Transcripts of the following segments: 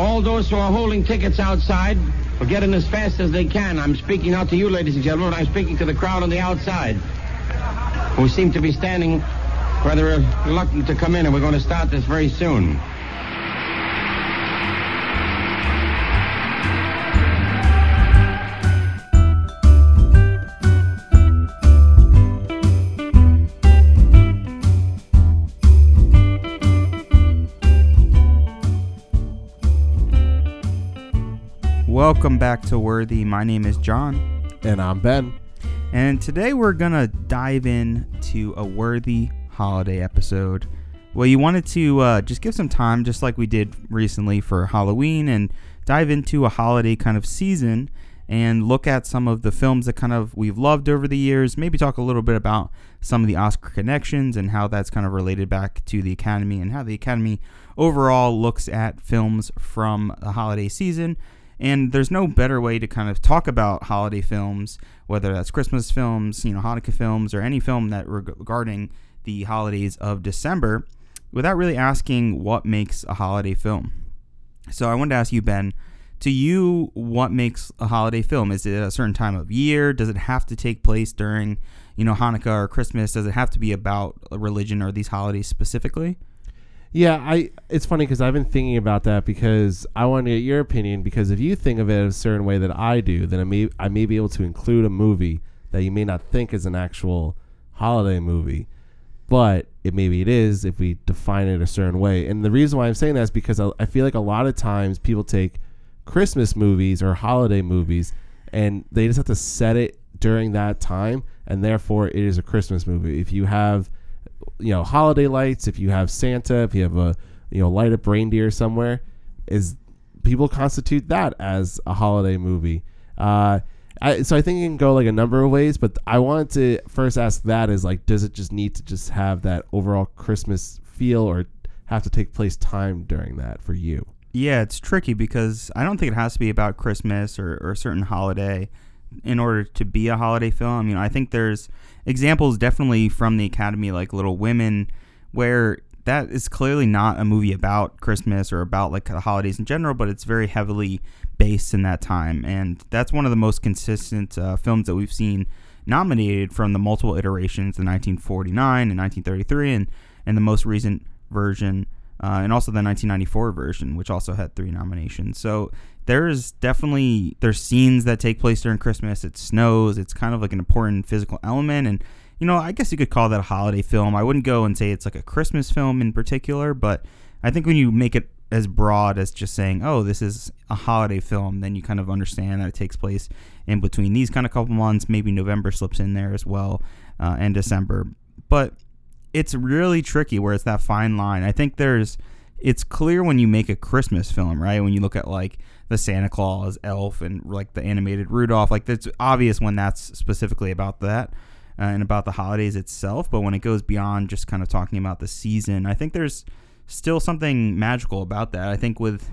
all those who are holding tickets outside will get in as fast as they can. I'm speaking out to you, ladies and gentlemen. I'm speaking to the crowd on the outside, who seem to be standing rather reluctant to come in, and we're going to start this very soon. Welcome back to Worthy. My name is John, And I'm Ben. and today we're gonna dive in to a worthy holiday episode. Well, you wanted to uh, just give some time, just like we did recently for Halloween, and dive into a holiday kind of season and look at some of the films that kind of we've loved over the years. Maybe talk a little bit about some of the Oscar connections and how that's kind of related back to the Academy and how the Academy overall looks at films from the holiday season. And there's no better way to kind of talk about holiday films, whether that's Christmas films, you know, Hanukkah films, or any film that reg- regarding the holidays of December, without really asking what makes a holiday film. So I wanted to ask you, Ben, to you, what makes a holiday film? Is it a certain time of year? Does it have to take place during, you know, Hanukkah or Christmas? Does it have to be about religion or these holidays specifically? Yeah, I. It's funny because I've been thinking about that because I want to get your opinion. Because if you think of it a certain way that I do, then I may I may be able to include a movie that you may not think is an actual holiday movie, but it maybe it is if we define it a certain way. And the reason why I'm saying that is because I, I feel like a lot of times people take Christmas movies or holiday movies and they just have to set it during that time, and therefore it is a Christmas movie. If you have you know holiday lights if you have santa if you have a you know light up reindeer somewhere is people constitute that as a holiday movie uh I, so I think it can go like a number of ways, but I wanted to first ask that is like, does it just need to just have that overall Christmas feel, or have to take place time during that for you? Yeah, it's tricky because I don't think it has to be about Christmas or, or a certain holiday in order to be a holiday film. You know, I think there's examples definitely from the Academy, like Little Women, where that is clearly not a movie about Christmas or about like the holidays in general, but it's very heavily based in that time. And that's one of the most consistent uh, films that we've seen nominated from the multiple iterations, the 1949 and 1933, and, and the most recent version uh, and also the 1994 version, which also had three nominations. So there's definitely there's scenes that take place during Christmas. It snows. It's kind of like an important physical element, and you know I guess you could call that a holiday film. I wouldn't go and say it's like a Christmas film in particular, but I think when you make it as broad as just saying, "Oh, this is a holiday film," then you kind of understand that it takes place in between these kind of couple months. Maybe November slips in there as well, uh, and December, but it's really tricky where it's that fine line. I think there's it's clear when you make a Christmas film, right? When you look at like the Santa Claus, Elf, and like the animated Rudolph, like it's obvious when that's specifically about that uh, and about the holidays itself. But when it goes beyond just kind of talking about the season, I think there's still something magical about that. I think with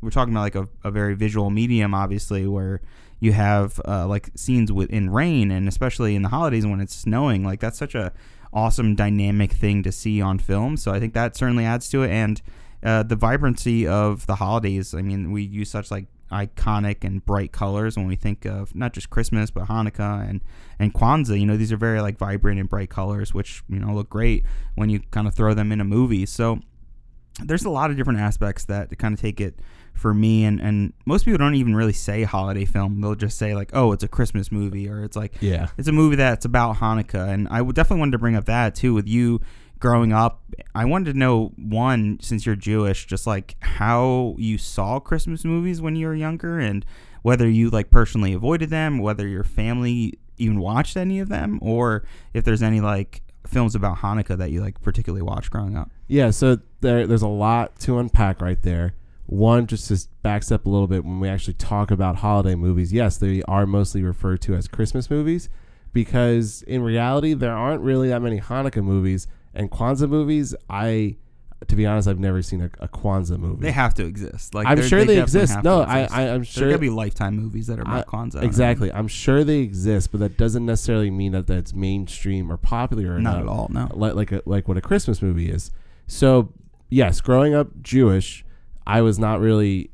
we're talking about like a, a very visual medium, obviously, where you have uh, like scenes within rain and especially in the holidays when it's snowing. Like that's such a awesome dynamic thing to see on film. So I think that certainly adds to it and uh, the vibrancy of the holidays. I mean, we use such like iconic and bright colors when we think of not just Christmas but Hanukkah and and Kwanzaa. You know, these are very like vibrant and bright colors, which you know look great when you kind of throw them in a movie. So there's a lot of different aspects that kind of take it for me and and most people don't even really say holiday film they'll just say like oh it's a christmas movie or it's like Yeah. it's a movie that's about hanukkah and i definitely wanted to bring up that too with you growing up i wanted to know one since you're jewish just like how you saw christmas movies when you were younger and whether you like personally avoided them whether your family even watched any of them or if there's any like films about hanukkah that you like particularly watched growing up Yeah, so there, there's a lot to unpack right there. One, just to back a little bit when we actually talk about holiday movies. Yes, they are mostly referred to as Christmas movies because in reality, there aren't really that many Hanukkah movies and Kwanzaa movies. I, to be honest, I've never seen a, a Kwanzaa movie. They have to exist. Like I'm sure they, definitely exist. No, to I, exist. I, I'm sure There could be lifetime movies that are about I- Kwanzaa. exactly. I'm sure they exist, but that doesn't necessarily mean that that's mainstream or popular or Not at all. No. like like a, like what a Christmas movie is. So yes, growing up Jewish, I was not really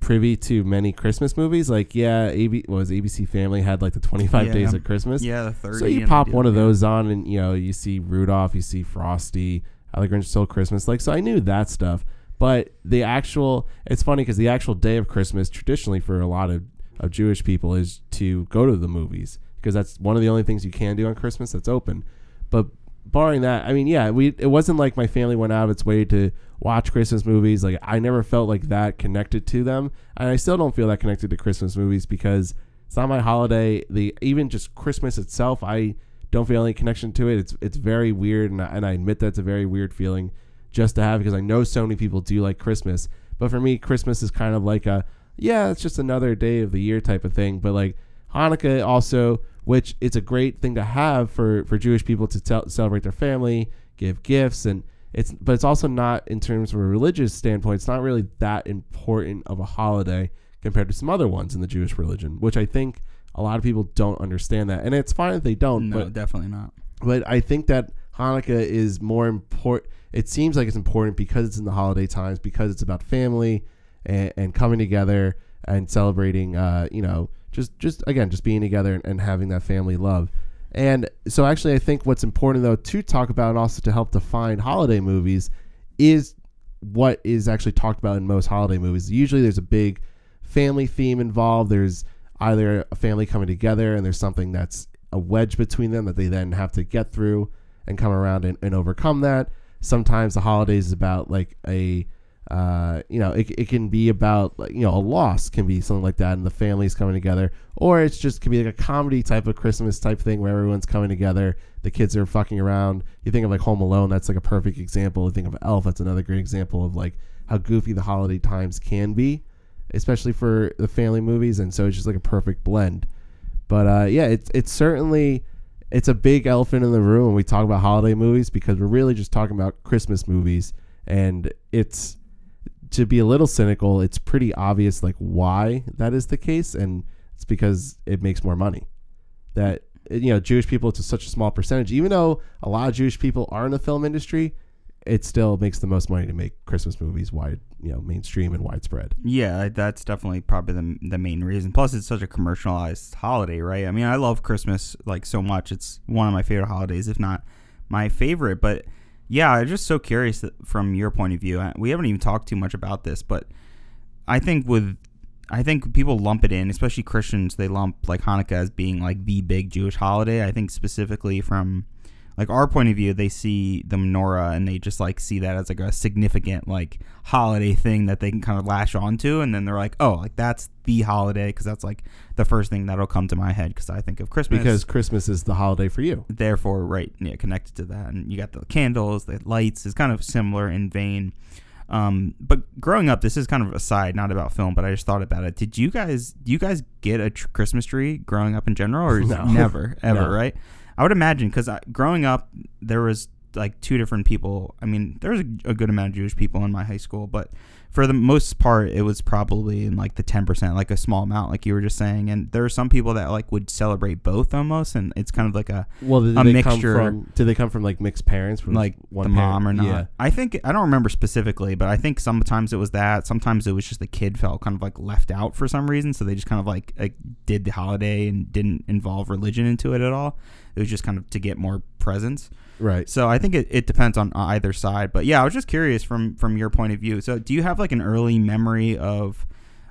privy to many Christmas movies. Like, yeah, AB what was ABC Family had like the 25 Yeah. Days of Christmas. Yeah, the thirty. So you pop one of those on, and you know you see Rudolph, you see Frosty, How the Grinch Stole Christmas. Like, so I knew that stuff. But the actual, it's funny because the actual day of Christmas, traditionally for a lot of, of Jewish people, is to go to the movies because that's one of the only things you can do on Christmas that's open. But barring that, I mean, yeah, we it wasn't like my family went out of its way to watch Christmas movies. Like I never felt like that connected to them, and I still don't feel that connected to Christmas movies because it's not my holiday. The even just Christmas itself, I don't feel any connection to it. It's it's very weird, and I, and I admit that's a very weird feeling just to have because I know so many people do like Christmas, but for me, Christmas is kind of like a yeah, it's just another day of the year type of thing. But like Hanukkah also, which it's a great thing to have for for Jewish people to celebrate their family, give gifts, and it's but it's also not in terms of a religious standpoint. It's not really that important of a holiday compared to some other ones in the Jewish religion, which I think a lot of people don't understand that, and it's fine if they don't. No, but definitely not. but I think that Hanukkah is more important. It seems like it's important because it's in the holiday times, because it's about family and, and coming together and celebrating. Uh, you know, just just again, just being together and, and having that family love. And so, actually, I think what's important though to talk about and also to help define holiday movies is what is actually talked about in most holiday movies. Usually, there's a big family theme involved. There's either a family coming together and there's something that's a wedge between them that they then have to get through and come around and, and overcome that. Sometimes the holidays is about like a, uh, you know, it, it can be about you know, a loss can be something like that and the family's coming together. Or it's just can be like a comedy type of Christmas type thing where everyone's coming together. The kids are fucking around. You think of like Home Alone, that's like a perfect example. You think of Elf, that's another great example of like how goofy the holiday times can be, especially for the family movies. And so it's just like a perfect blend. But uh, yeah, it's it's certainly it's a big elephant in the room when we talk about holiday movies because we're really just talking about Christmas movies, and it's to be a little cynical. It's pretty obvious like why that is the case, and it's because it makes more money. That you know, Jewish people it's such a small percentage. Even though a lot of Jewish people are in the film industry, it still makes the most money to make Christmas movies wide, you know, mainstream and widespread. Yeah, that's definitely probably the the main reason. Plus, it's such a commercialized holiday, right? I mean, I love Christmas like so much. It's one of my favorite holidays, if not my favorite. But yeah, I'm just so curious from your point of view. We haven't even talked too much about this, but I think with I think people lump it in, especially Christians. They lump like Hanukkah as being like the big Jewish holiday. I think specifically from like our point of view, they see the menorah and they just like see that as like a significant like holiday thing that they can kind of lash onto, and then they're like, oh, like that's the holiday because that's like the first thing that'll come to my head because I think of Christmas Because Christmas is the holiday for you. therefore right yeah connected to that and you got the candles the lights is kind of similar in vein um, but growing up this is kind of aside, not about film but i just thought about it did you guys do you guys get a tr- christmas tree growing up in general or No. never ever No. right i would imagine because growing up there was like two different people. I mean there was a, a good amount of jewish people in my high school but for the most part it was probably in like the 10% like a small amount like you were just saying and there are some people that like would celebrate both almost and it's kind of like a Well, did A they mixture. come from? Did they come from like mixed parents? From like one the parent? mom or not. Yeah. I think I don't remember specifically, but I think sometimes it was that. Sometimes it was just the kid felt kind of like left out for some reason, so they just kind of like, like did the holiday and didn't involve religion into it at all. It was just kind of to get more presents. Right. So I think it, it depends on either side. But yeah, I was just curious from from your point of view. So do you have like an early memory of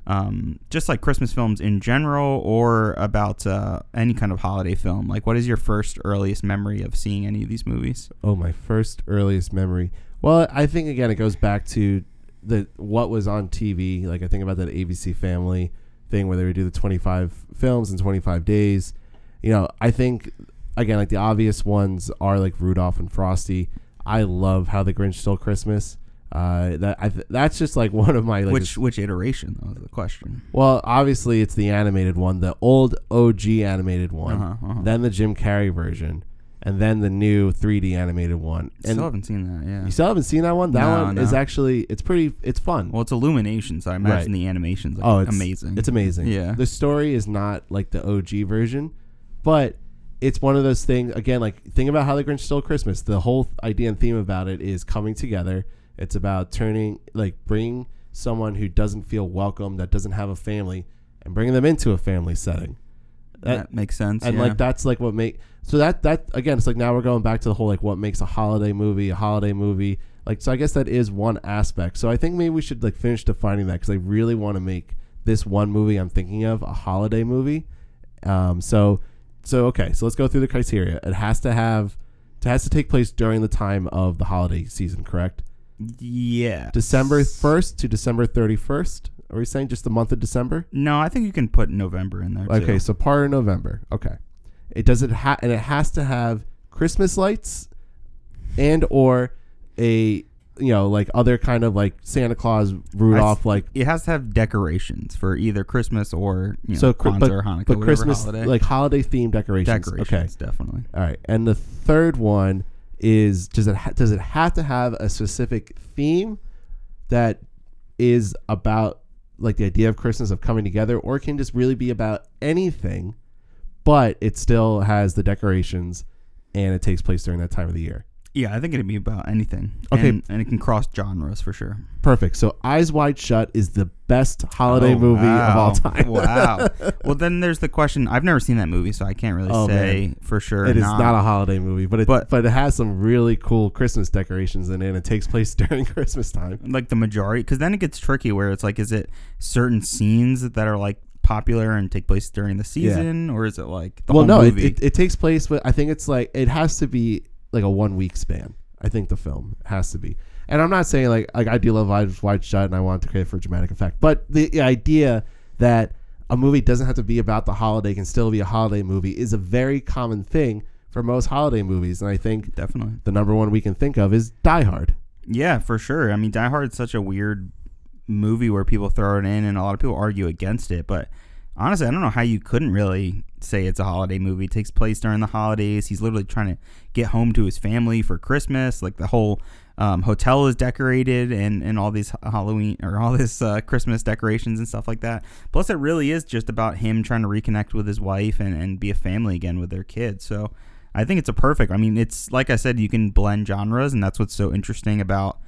um, just like Christmas films in general, or about uh, any kind of holiday film? Like, what is your first earliest memory of seeing any of these movies? Oh, my first earliest memory. Well, I think again it goes back to the what was on TV. Like I think about that ABC Family thing where they would do the 25 films in 25 days. You know, I think again like the obvious ones are like Rudolph and Frosty. I love how the Grinch Stole Christmas. Uh, that I th- that's just like one of my like which which iteration though is the question. Well, obviously it's the animated one, the old OG animated one, Uh-huh, uh-huh. then the Jim Carrey version, and then the new 3D animated one. And Still haven't seen that. Yeah. you still haven't seen that one? That No, one no. is actually it's pretty it's fun. Well, it's Illumination, so I imagine Right. the animation's like oh, it's amazing. It's amazing. Yeah. The story is not like the OG version, but it's one of those things again like think about how the Grinch stole Christmas. The whole idea and theme about it is coming together. It's about turning like bringing someone who doesn't feel welcome, that doesn't have a family, and bringing them into a family setting. That, makes sense. and yeah. like that's like what make so that that again it's like now we're going back to the whole like what makes a holiday movie a holiday movie like so i guess that is one aspect so i think maybe we should like finish defining that because i really want to make this one movie i'm thinking of a holiday movie um so so okay so let's go through the criteria it has to have it has to take place during the time of the holiday season correct yeah. december 1st to december 31st are we saying just the month of december No, I think you can put November in there. Okay, too. so part of November. Okay, it does it ha- and it has to have Christmas lights and or a you know like other kind of like Santa Claus, Rudolph, like it has to have decorations for either Christmas or you know, so. Kwanzaa but or Hanukkah, but whatever Christmas holiday. like holiday themed decorations. decorations, definitely. All right. And the third one is does it ha- does it have to have a specific theme that is about like the idea of Christmas of coming together, or it can just really be about anything, but it still has the decorations and it takes place during that time of the year. Yeah, I think it'd be about anything. Okay. and, and it can cross genres for sure. Perfect. So Eyes Wide Shut is the best holiday Oh, movie of all wow. time. wow. Well, then there's the question. I've never seen that movie, so I can't really Oh, say for sure. It is not a holiday movie, but it but, But- it has some really cool Christmas decorations in it. and It takes place during Christmas time. like the majority, because then it gets tricky. Where it's like, is it certain scenes that are like popular and take place during the season, or is it like the well, whole no, it, movie? it, it takes place, but I think it's like it has to be like a one week span. I think the film has to be, and I'm not saying like like I do love Eyes Wide Shut and I want to create for dramatic effect, but the idea that a movie doesn't have to be about the holiday can still be a holiday movie is a very common thing for most holiday movies, and I think Definitely. the number one we can think of is Die Hard. Yeah, for sure. I mean, Die Hard is such a weird movie where people throw it in and a lot of people argue against it. But honestly, I don't know how you couldn't really say it's a holiday movie. It takes place during the holidays. He's literally trying to get home to his family for Christmas. Like the whole um, hotel is decorated and, and all these Halloween or all this uh, Christmas decorations and stuff like that. Plus, it really is just about him trying to reconnect with his wife and, and be a family again with their kids. So I think it's a perfect. I mean, it's like I said, you can blend genres, and that's what's so interesting about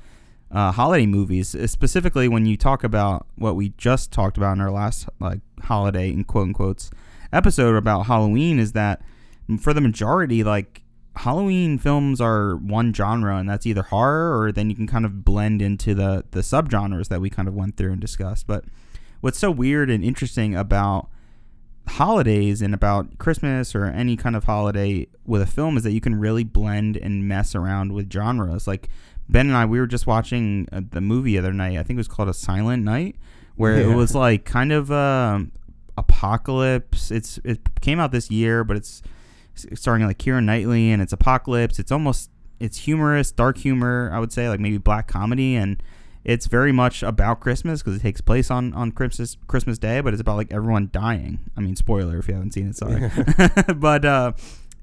uh, holiday movies, uh, specifically when you talk about what we just talked about in our last like holiday in quote unquotes episode about Halloween is that for the majority, like Halloween films are one genre, and that's either horror or then you can kind of blend into the the subgenres that we kind of went through and discussed. But what's so weird and interesting about holidays and about Christmas or any kind of holiday with a film is that you can really blend and mess around with genres. Like Ben and I, we were just watching uh, the movie the other night. I think it was called A Silent Night, where Yeah. it was like kind of um apocalypse. It's it came out this year, but it's starring like Keira Knightley and it's apocalypse. It's almost it's humorous, dark humor. I would say like maybe black comedy and. It's very much about Christmas because it takes place on, on Christmas Christmas Day, but it's about like everyone dying. I mean, spoiler if you haven't seen it, sorry. but uh,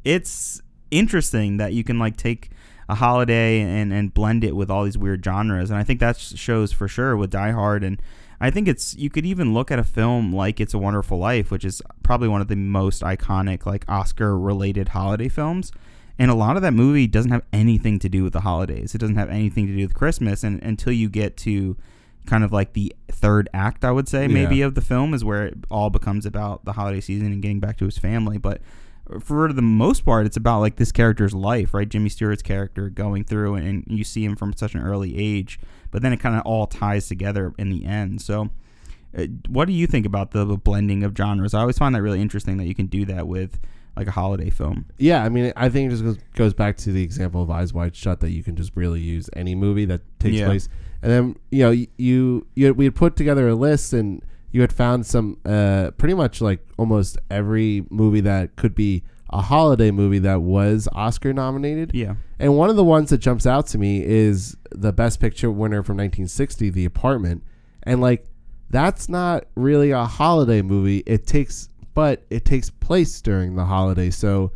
it's interesting that you can like take a holiday and, and blend it with all these weird genres, and I think that shows for sure with Die Hard. And I think it's you could even look at a film like It's a Wonderful Life, which is probably one of the most iconic like Oscar related holiday films. And a lot of that movie doesn't have anything to do with the holidays. It doesn't have anything to do with Christmas, and until you get to kind of like the third act, I would say maybe Yeah. of the film is where it all becomes about the holiday season and getting back to his family. But for the most part, it's about like this character's life, right? Jimmy Stewart's character going through, and you see him from such an early age. But then it kind of all ties together in the end. So, uh, what do you think about the, the blending of genres? I always find that really interesting that you can do that with like a holiday film. Yeah, I mean, I think it just goes, goes back to the example of Eyes Wide Shut that you can just really use any movie that takes Yeah. place. And then you know you you we had put together a list and you had found some uh, pretty much like almost every movie that could be a holiday movie that was Oscar nominated. Yeah. And one of the ones that jumps out to me is the Best Picture winner from 1960, The Apartment. And like, that's not really a holiday movie. It takes, but it takes place during the holiday. So,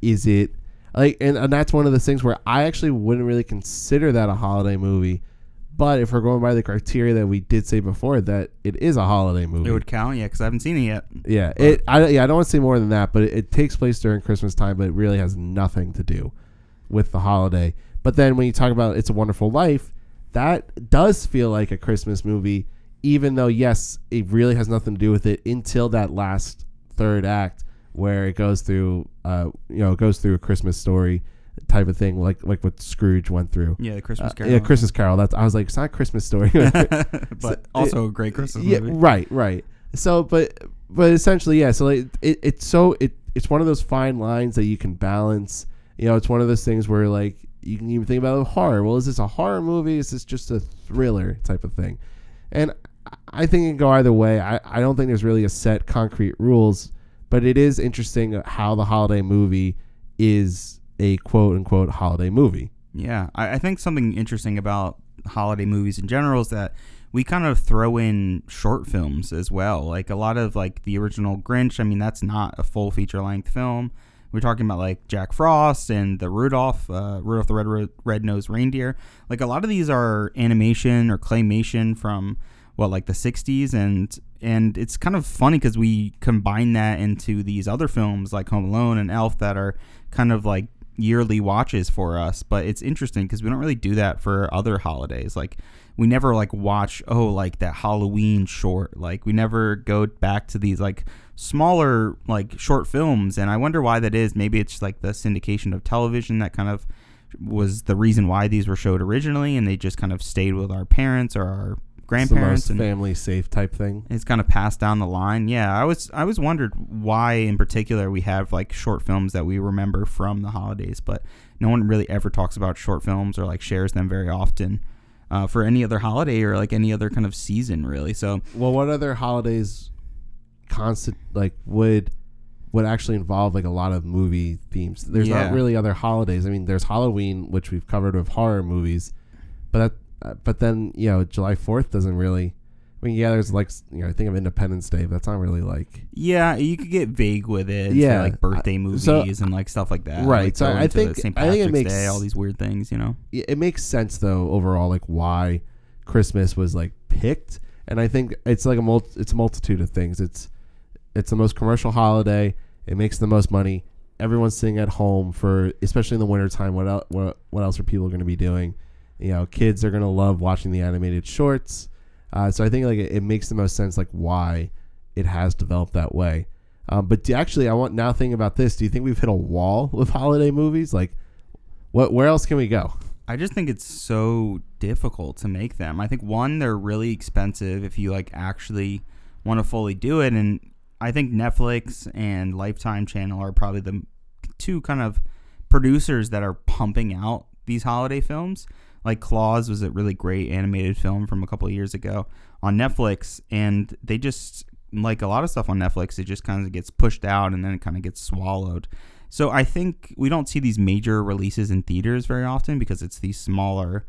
is it like, and, and that's one of the things where I actually wouldn't really consider that a holiday movie. But if we're going by the criteria that we did say before, that it is a holiday movie. It would count, yeah, because I haven't seen it yet. Yeah, it. I, yeah, I don't want to say more than that, but it, it takes place during Christmas time, but it really has nothing to do with the holiday. But then when you talk about "It's a Wonderful Life," that does feel like a Christmas movie, even though yes, it really has nothing to do with it until that last third act where it goes through, uh, you know, it goes through a Christmas story type of thing, like like what Scrooge went through. Yeah, the Christmas Uh, Carol. yeah, Christmas Carol. That's I was like, it's not a Christmas story. but also a great Christmas yeah, movie. right, right. So, but but essentially, yeah. So like, it it's so it it's one of those fine lines that you can balance. You know, it's one of those things where like you can even think about horror. Well, is this a horror movie? Is this just a thriller type of thing? And I think it can go either way. I, I don't think there's really a set concrete rules, but it is interesting how the holiday movie is a quote unquote holiday movie. Yeah, I, I think something interesting about holiday movies in general is that we kind of throw in short films as well. Like a lot of like the original Grinch. I mean, that's not a full feature length film. We're talking about like Jack Frost and the Rudolph, uh, Rudolph the Red Red Nosed Reindeer. Like a lot of these are animation or claymation from what like the '60s, and and it's kind of funny because we combine that into these other films like Home Alone and Elf that are kind of like yearly watches for us. But it's interesting because we don't really do that for other holidays. Like we never like watch oh like that Halloween short. Like we never go back to these like smaller like short films and I wonder why that is. Maybe it's like the syndication of television that kind of was the reason why these were showed originally and they just kind of stayed with our parents or our grandparents most and family safe type thing. it's kind of passed down the line. Yeah, I was I was wondered why in particular we have like short films that we remember from the holidays, but no one really ever talks about short films or like shares them very often uh, for any other holiday or like any other kind of season really. So Well, what other holidays constant like would would actually involve like a lot of movie themes? There's Yeah. not really other holidays. I mean, there's Halloween, which we've covered with horror movies, but that, uh, but then you know July Fourth doesn't really. I mean, yeah, there's like you know I think of Independence Day, but that's not really like yeah, you could get vague with it. Yeah, like birthday movies so- and like stuff like that. Right, Like so I think- St. I think it Patrick's makes- Day, all these weird things, you know. it makes sense though overall like why Christmas was like picked, and I think it's like a mul- it's a multitude of things. It's it's the most commercial holiday. It makes the most money. Everyone's sitting at home for especially in the wintertime. What else? What, what else are people going to be doing? You know, kids are to love watching the animated shorts. Uh, so I think like it, it makes the most sense like why it has developed that way. Um, but do, actually, I want now thinking about this. Do you think we've hit a wall with holiday movies? Like, what? Where else can we go? I just think it's so difficult to make them. I think one, they're really expensive if you like actually want to fully do it, and I think Netflix and Lifetime Channel are probably the two kind of producers that are pumping out these holiday films. Like Klaus was a really great animated film from a couple of years ago on Netflix, and they just like a lot of stuff on Netflix, it just kind of gets pushed out and then it kind of gets swallowed. So I think we don't see these major releases in theaters very often because it's these smaller.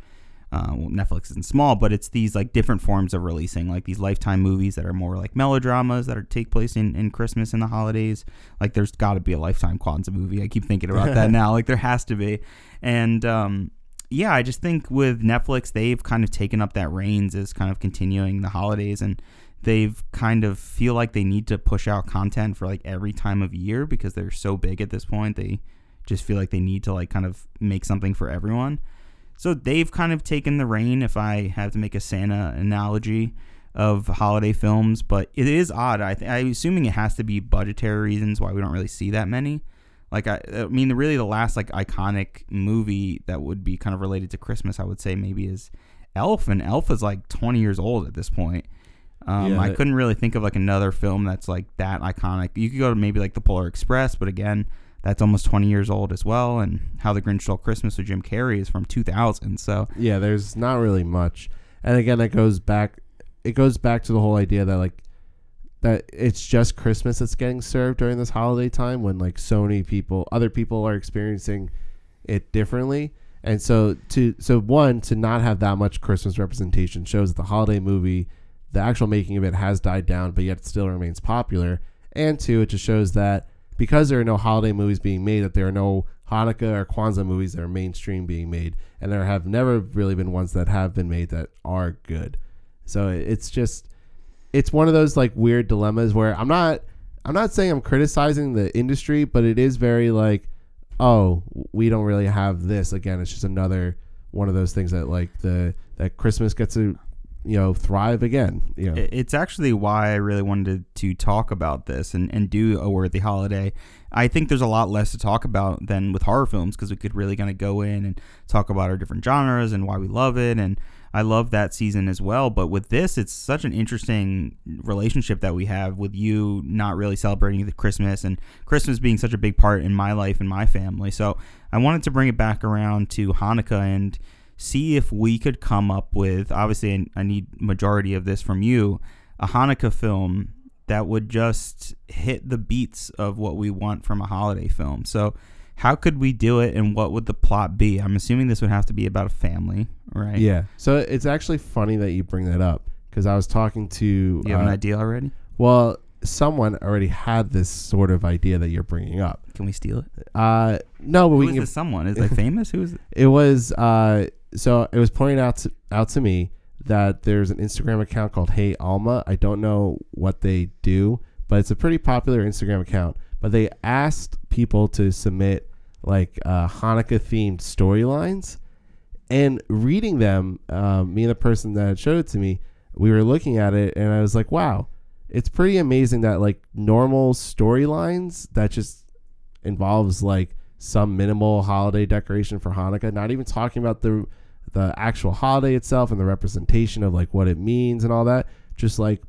Uh, well, Netflix isn't small, but it's these like different forms of releasing, like these lifetime movies that are more like melodramas that are take place in, in Christmas and the holidays. Like there's got to be a lifetime Kwanzaa movie. I keep thinking about that now. Like there has to be, and um, yeah, I just think with Netflix, they've kind of taken up that reins as kind of continuing the holidays and they've kind of feel like they need to push out content for like every time of year because they're so big at this point. They just feel like they need to like kind of make something for everyone. So they've kind of taken the reign, if I have to make a Santa analogy, of holiday films. But it is odd. I th- I'm assuming it has to be budgetary reasons why we don't really see that many. Like I, I mean, really, the last like iconic movie that would be kind of related to Christmas, I would say maybe is Elf, and Elf is like 20 years old at this point. Um, Yeah, I couldn't really think of like another film that's like that iconic. You could go to maybe like The Polar Express, but again, that's almost 20 years old as well. And How the Grinch Stole Christmas with Jim Carrey is from 2000. So Yeah, there's not really much. And again, that goes back it goes back to the whole idea that like that it's just Christmas that's getting served during this holiday time when like so many people other people are experiencing it differently. And so to so one to not have that much Christmas representation shows that the holiday movie the actual making of it has died down but yet it still remains popular. And two, it just shows that because there are no holiday movies being made, that there are no Hanukkah or Kwanzaa movies that are mainstream being made, and there have never really been ones that have been made that are good. So it's just it's one of those like weird dilemmas where I'm not I'm not saying I'm criticizing the industry, but it is very like, oh, we don't really have this. Again, it's just another one of those things that like the that Christmas gets to you know thrive again. You know, It's actually why I really wanted to talk about this and, and do a worthy holiday. I think there's a lot less to talk about than with horror films because we could really kind of go in and talk about our different genres and why we love it. And I love that season as well. But with this, it's such an interesting relationship that we have with you not really celebrating the Christmas and Christmas being such a big part in my life and my family. So I wanted to bring it back around to Hanukkah and see if we could come up with obviously I- need majority of this from you a Hanukkah film that would just hit the beats of what we want from a holiday film. So how could we do it and what would the plot be? I'm assuming this would have to be about a family, right? yeah. So it's actually funny that you bring that up because I was talking to You have an uh, idea already? well, someone already had this sort of idea that you're bringing up. Can we steal it? Uh, no, but Who we is can. this someone? Is it famous? Who is it? It was uh, so it was pointed out to, out to me that there's an Instagram account called Hey Alma. I don't know what they do, but it's a pretty popular Instagram account. But they asked people to submit like uh, Hanukkah themed storylines, and reading them, um, me and the person that showed it to me, we were looking at it, and I was like, wow, it's pretty amazing that like normal storylines that just involves like some minimal holiday decoration for Hanukkah, not even talking about the the actual holiday itself and the representation of like what it means and all that. Just like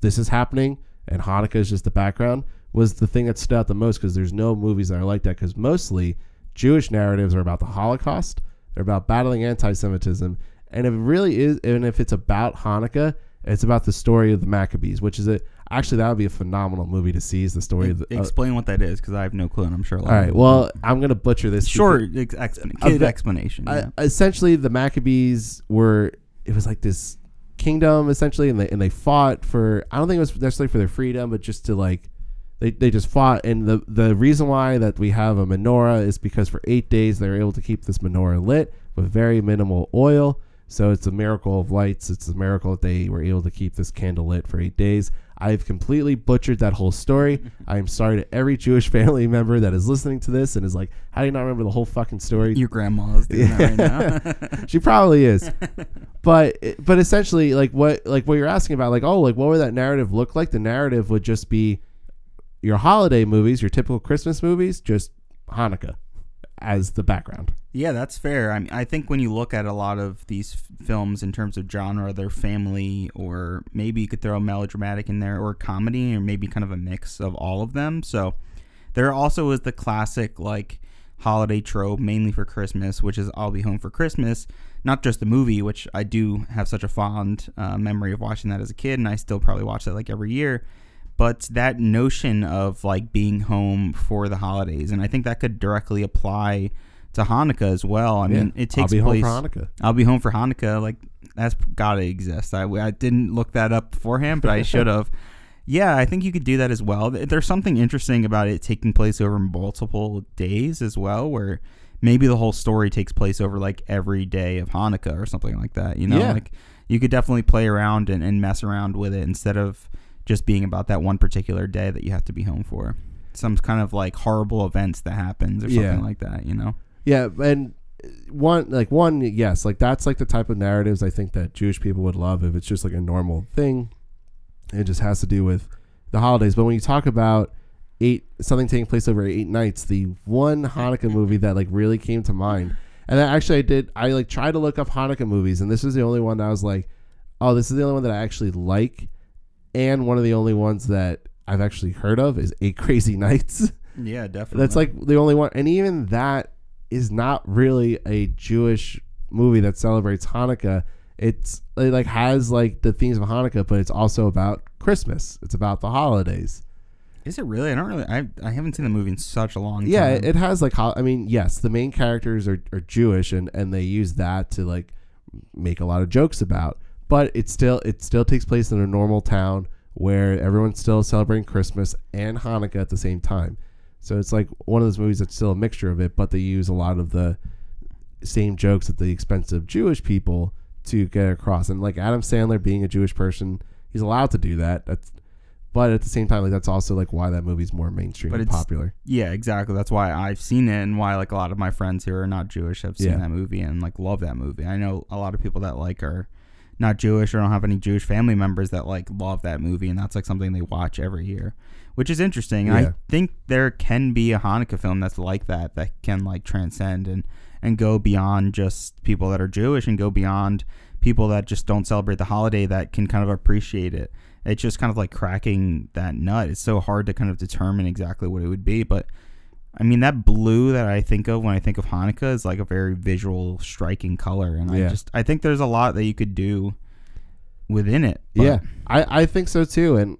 this is happening and Hanukkah is just the background was the thing that stood out the most because there's no movies that are like that because mostly Jewish narratives are about the Holocaust, they're about battling anti-Semitism, and if it really is, and if it's about Hanukkah, it's about the story of the Maccabees, which is a actually that would be a phenomenal movie to see. Is the story of the, uh, Explain what that is because I have no clue and I'm sure a lot all of Well, I'm gonna butcher this. Short ex- explan- kid ve- explanation. Uh, yeah. essentially, the Maccabees were. It was like this kingdom essentially, and they and they fought for. I don't think it was necessarily for their freedom, but just to like. They, they just fought, and the the reason why that we have a menorah is because for eight days they were able to keep this menorah lit with very minimal oil. So it's a miracle of lights. It's a miracle that they were able to keep this candle lit for eight days. I've completely butchered that whole story. I am sorry to every Jewish family member that is listening to this and is like, "How do you not remember the whole fucking story?" Your grandma is doing that right now. she probably is but but essentially like what like what you're asking about like oh like what would that narrative look like the narrative would just be your holiday movies your typical christmas movies just hanukkah as the background Yeah, that's fair. I mean, I think when you look at a lot of these f- films in terms of genre, they're family, or maybe you could throw a melodramatic in there, or comedy, or maybe kind of a mix of all of them. So there also is the classic like holiday trope, mainly for Christmas, which is "I'll be home for Christmas." Not just the movie, which I do have such a fond uh, memory of watching that as a kid, and I still probably watch that like every year but that notion of like being home for the holidays and i think that could directly apply to hanukkah as well. I mean it takes i'll be place home for hanukkah. I'll be home for hanukkah like that's gotta exist. I, I didn't look that up beforehand but i should have. Yeah i think you could do that as well. There's something interesting about it taking place over multiple days as well where maybe the whole story takes place over like every day of hanukkah or something like that you know? Yeah. like you could definitely play around and, and mess around with it instead of just being about that one particular day that you have to be home for. Some kind of like horrible events that happens or something Yeah. like that, you know? yeah and one like one yes like that's like the type of narratives i think that jewish people would love if it's just like a normal thing it just has to do with the holidays but when you talk about eight something taking place over eight nights the one hanukkah movie that like really came to mind and then actually i did i like tried to look up hanukkah movies and this was the only one that i was like oh this is the only one that i actually like and one of the only ones that i've actually heard of is eight crazy nights Yeah, definitely. that's like the only one, and even that is not really a Jewish movie that celebrates Hanukkah. It's it like has like the themes of Hanukkah, but it's also about Christmas. It's about the holidays. Is it really? I don't really I I haven't seen the movie in such a long Yeah, time. Yeah, it has like I mean, yes, the main characters are, are Jewish, and and they use that to like make a lot of jokes about. But it still it still takes place in a normal town where everyone's still celebrating Christmas and Hanukkah at the same time. So it's like one of those movies that's still a mixture of it, but they use a lot of the same jokes at the expense of Jewish people to get across. And like Adam Sandler being a Jewish person, he's allowed to do that. That's but at the same time, like that's also like why that movie's more mainstream But and popular. Yeah, exactly. That's why I've seen it, and why like a lot of my friends who are not Jewish have seen Yeah. that movie and like love that movie. I know a lot of people that like are not Jewish or don't have any Jewish family members that like love that movie, and that's like something they watch every year, which is interesting. Yeah. I think there can be a Hanukkah film that's like that that can like transcend and and go beyond just people that are Jewish and go beyond people that just don't celebrate the holiday that can kind of appreciate it. It's just kind of like cracking that nut. It's so hard to kind of determine exactly what it would be, but I mean that blue that I think of when I think of Hanukkah is like a very visual, striking color, and I just I think there's a lot that you could do within it. yeah, I, I think so too, and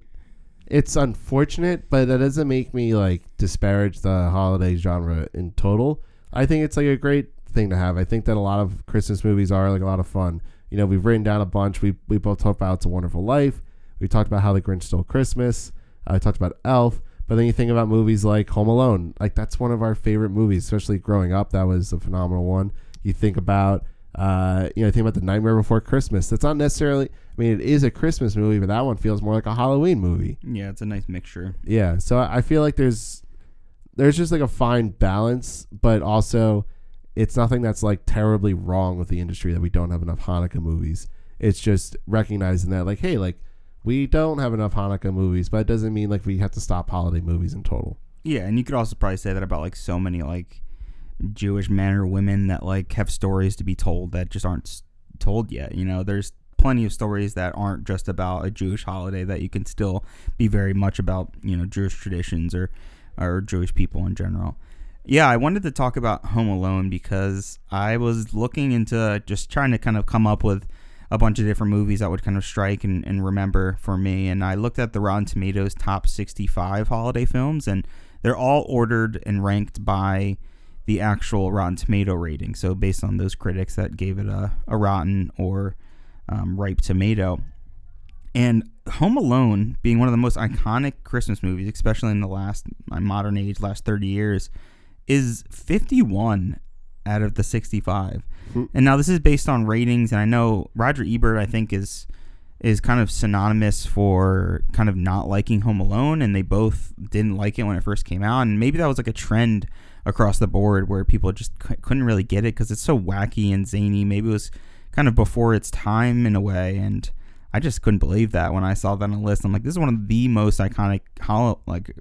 it's unfortunate, but that doesn't make me like disparage the holiday genre in total. I think it's like a great thing to have. I think that a lot of Christmas movies are like a lot of fun. You know, we've written down a bunch. We we both talked about It's a Wonderful Life. We talked about How the Grinch Stole Christmas. I talked about Elf. But then you think about movies like Home Alone. Like that's one of our favorite movies, especially growing up. That was a phenomenal one. You think about, uh, you know, think about The Nightmare Before Christmas. That's not necessarily. I mean, it is a Christmas movie, but that one feels more like a Halloween movie. yeah, it's a nice mixture. Yeah. So I I feel like there's there's just like a fine balance, but also it's nothing that's like terribly wrong with the industry that we don't have enough Hanukkah movies. It's just recognizing that like, hey, like we don't have enough Hanukkah movies, but it doesn't mean like we have to stop holiday movies in total. Yeah, and you could also probably say that about like so many like Jewish men or women that like have stories to be told that just aren't told yet. You know, there's plenty of stories that aren't just about a Jewish holiday that you can still be very much about, you know, Jewish traditions or or Jewish people in general. Yeah, I wanted to talk about Home Alone because I was looking into just trying to kind of come up with a bunch of different movies that would kind of strike and, and remember for me. And I looked at the Rotten Tomatoes top 65 holiday films, and they're all ordered and ranked by the actual Rotten Tomato rating. So based on those critics that gave it a, a rotten or um, ripe tomato. And Home Alone, being one of the most iconic Christmas movies, especially in the last my modern age, last 30 years, is 51 out of the 65. Hmm. And now this is based on ratings, and I know Roger Ebert, I think, is is kind of synonymous for kind of not liking Home Alone, and they both didn't like it when it first came out, and maybe that was like a trend across the board where people just c- couldn't really get it because it's so wacky and zany. Maybe it was kind of before its time in a way, and I just couldn't believe that when I saw that on the list. I'm like, this is one of the most iconic, like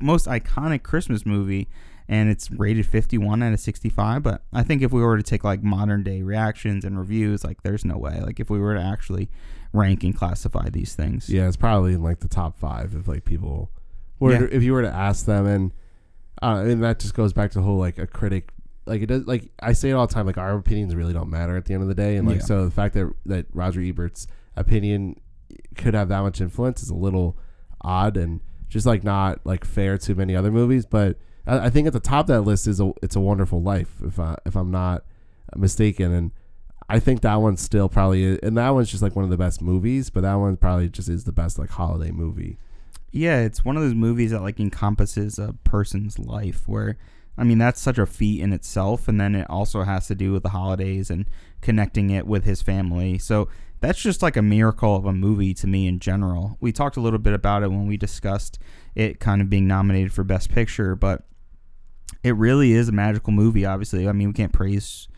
most iconic Christmas movie, and it's rated 51 out of 65. But I think if we were to take like modern day reactions and reviews, like there's no way. Like if we were to actually rank and classify these things, Yeah, it's probably in like the top five if like people were Yeah. if you were to ask them, and uh, and that just goes back to the whole like a critic. Like it does, like I say it all the time. Like our opinions really don't matter at the end of the day, and like Yeah. so the fact that that Roger Ebert's opinion could have that much influence is a little odd and just like not like fair to many other movies. But I, think at the top of that list is a it's a Wonderful Life if I if I'm not mistaken, and I think that one still probably is, and that one's just like one of the best movies, but that one probably just is the best like holiday movie. Yeah, it's one of those movies that like encompasses a person's life where I mean that's such a feat in itself and then it also has to do with the holidays and connecting it with his family. So that's just like a miracle of a movie to me in general. We talked a little bit about it when we discussed it kind of being nominated for best picture, but it really is a magical movie obviously. I mean, we can't praise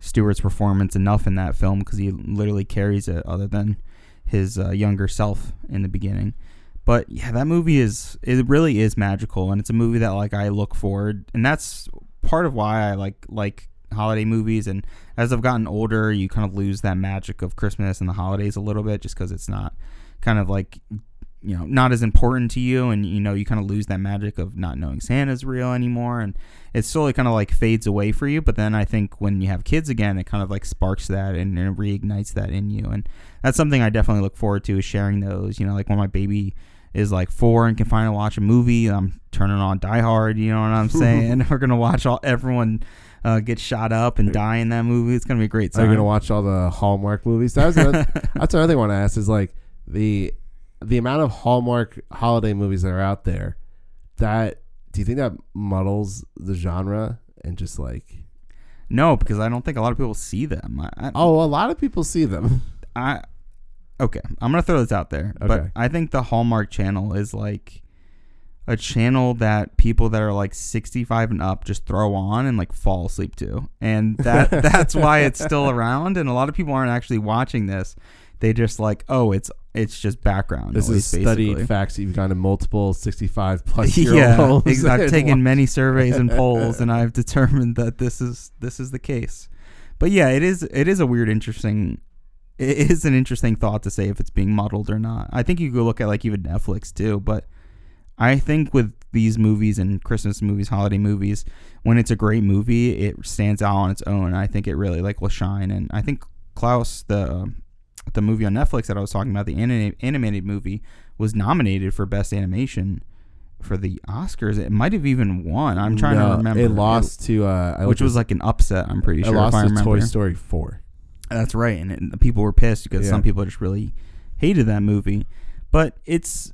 Stewart's performance enough in that film because he literally carries it other than his uh, younger self in the beginning. But yeah, that movie is it really is magical, and it's a movie that like I look forward, and that's part of why I like like holiday movies. And as I've gotten older, you kind of lose that magic of Christmas and the holidays a little bit, just because it's not kind of like you know not as important to you, and you know you kind of lose that magic of not knowing Santa's real anymore, and it slowly kind of like fades away for you. But then I think when you have kids again, it kind of like sparks that and, and reignites that in you, and that's something I definitely look forward to is sharing those. You know, like when my baby is like four and can finally watch a movie, I'm turning on Die Hard. You know what I'm saying? We're gonna watch all everyone uh, get shot up and die in that movie. It's gonna be a great Are time. you gonna watch all the Hallmark movies? That's another, that's another thing I want to ask is like the the amount of Hallmark holiday movies that are out there. That do you think that muddles the genre and just like no, because I don't think a lot of people see them. I, I, oh a lot of people see them. I okay, I'm gonna throw this out there, but I think the Hallmark Channel is like a channel that people that are like 65 and up just throw on and like fall asleep to, and that that's why it's still around. And a lot of people aren't actually watching this; they just like, oh, it's it's just background. This noise, is studied basically. facts that you've gone to multiple 65 plus year yeah, olds. ex- I've taken many surveys and polls, and I've determined that this is this is the case. But yeah, it is it is a weird, interesting. It is an interesting thought to say if it's being muddled or not. I think you could look at like even Netflix too, but I think with these movies and Christmas movies, holiday movies, when it's a great movie, it stands out on its own. I think it really like will shine, and I think Klaus the um, the movie on Netflix that I was talking about, the anima- animated movie, was nominated for best animation for the Oscars. It might have even won. I'm trying No, to remember. It lost to, uh, which was like an upset. I'm pretty it sure. lost if I to. Toy Story 4. That's right, and it, people were pissed because Yeah. some people just really hated that movie. But it's,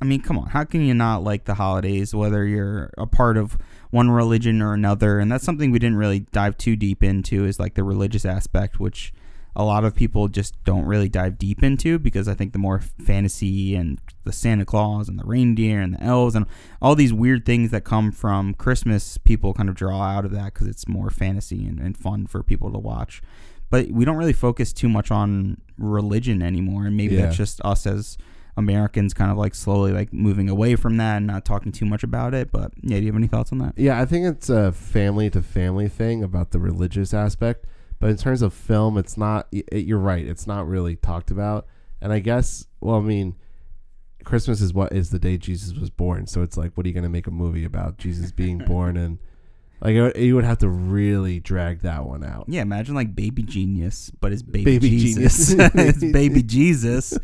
I mean, come on, how can you not like the holidays, whether you're a part of one religion or another? And that's something we didn't really dive too deep into, is like the religious aspect, which a lot of people just don't really dive deep into because I think the more fantasy and the Santa Claus and the reindeer and the elves and all these weird things that come from Christmas, people kind of draw out of that because it's more fantasy and, and fun for people to watch. But we don't really focus too much on religion anymore, and maybe that's just us as Americans kind of like slowly like moving away from that and not talking too much about it. But yeah, do you have any thoughts on that? Yeah, I think it's a family to family thing about the religious aspect. But in terms of film, it's not. it- You're right. It's not really talked about. And I guess, well, I mean, Christmas is what is the day Jesus was born. So it's like, what are you going to make a movie about Jesus being born? And like, you would have to really drag that one out. Yeah, imagine like Baby Genius, but it's Baby, Baby Jesus. Genius. it's Baby Jesus,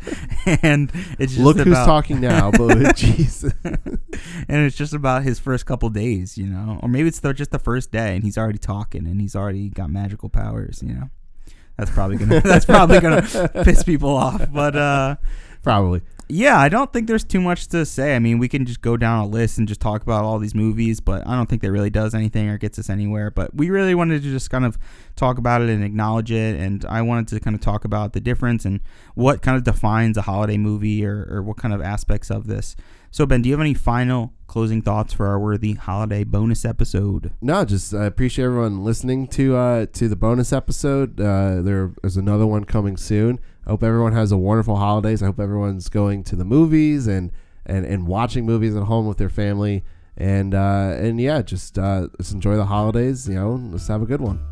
and it's just Look who's about, talking now, but with Jesus. and it's just about his first couple days, you know, or maybe it's the, just the first day, and he's already talking, and he's already got magical powers, you know. That's probably gonna that's probably gonna piss people off, but uh, Probably. yeah, I don't think there's too much to say. I mean, we can just go down a list and just talk about all these movies, but I don't think that really does anything or gets us anywhere. But we really wanted to just kind of talk about it and acknowledge it. And I wanted to kind of talk about the difference and what kind of defines a holiday movie or, or what kind of aspects of this. So, Ben, do you have any final closing thoughts for our worthy holiday bonus episode? No, just I appreciate everyone listening to uh, to the bonus episode. Uh, there is another one coming soon. I hope everyone has a wonderful holidays. I hope everyone's going to the movies and and, and watching movies at home with their family. And uh, and yeah, just uh, let's enjoy the holidays. You know, let's have a good one.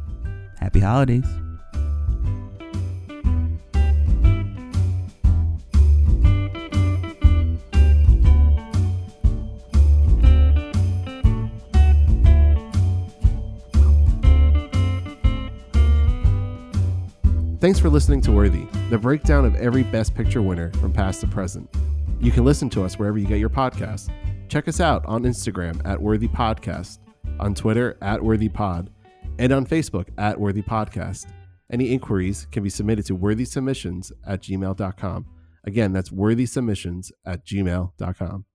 Happy holidays. Thanks for listening to Worthy, the breakdown of every Best Picture winner from past to present. You can listen to us wherever you get your podcasts. Check us out on Instagram at Worthy Podcast, on Twitter at Worthy Pod, and on Facebook at Worthy Podcast. Any inquiries can be submitted to worthysubmissions at gmail.com. Again, that's worthysubmissions at gmail.com.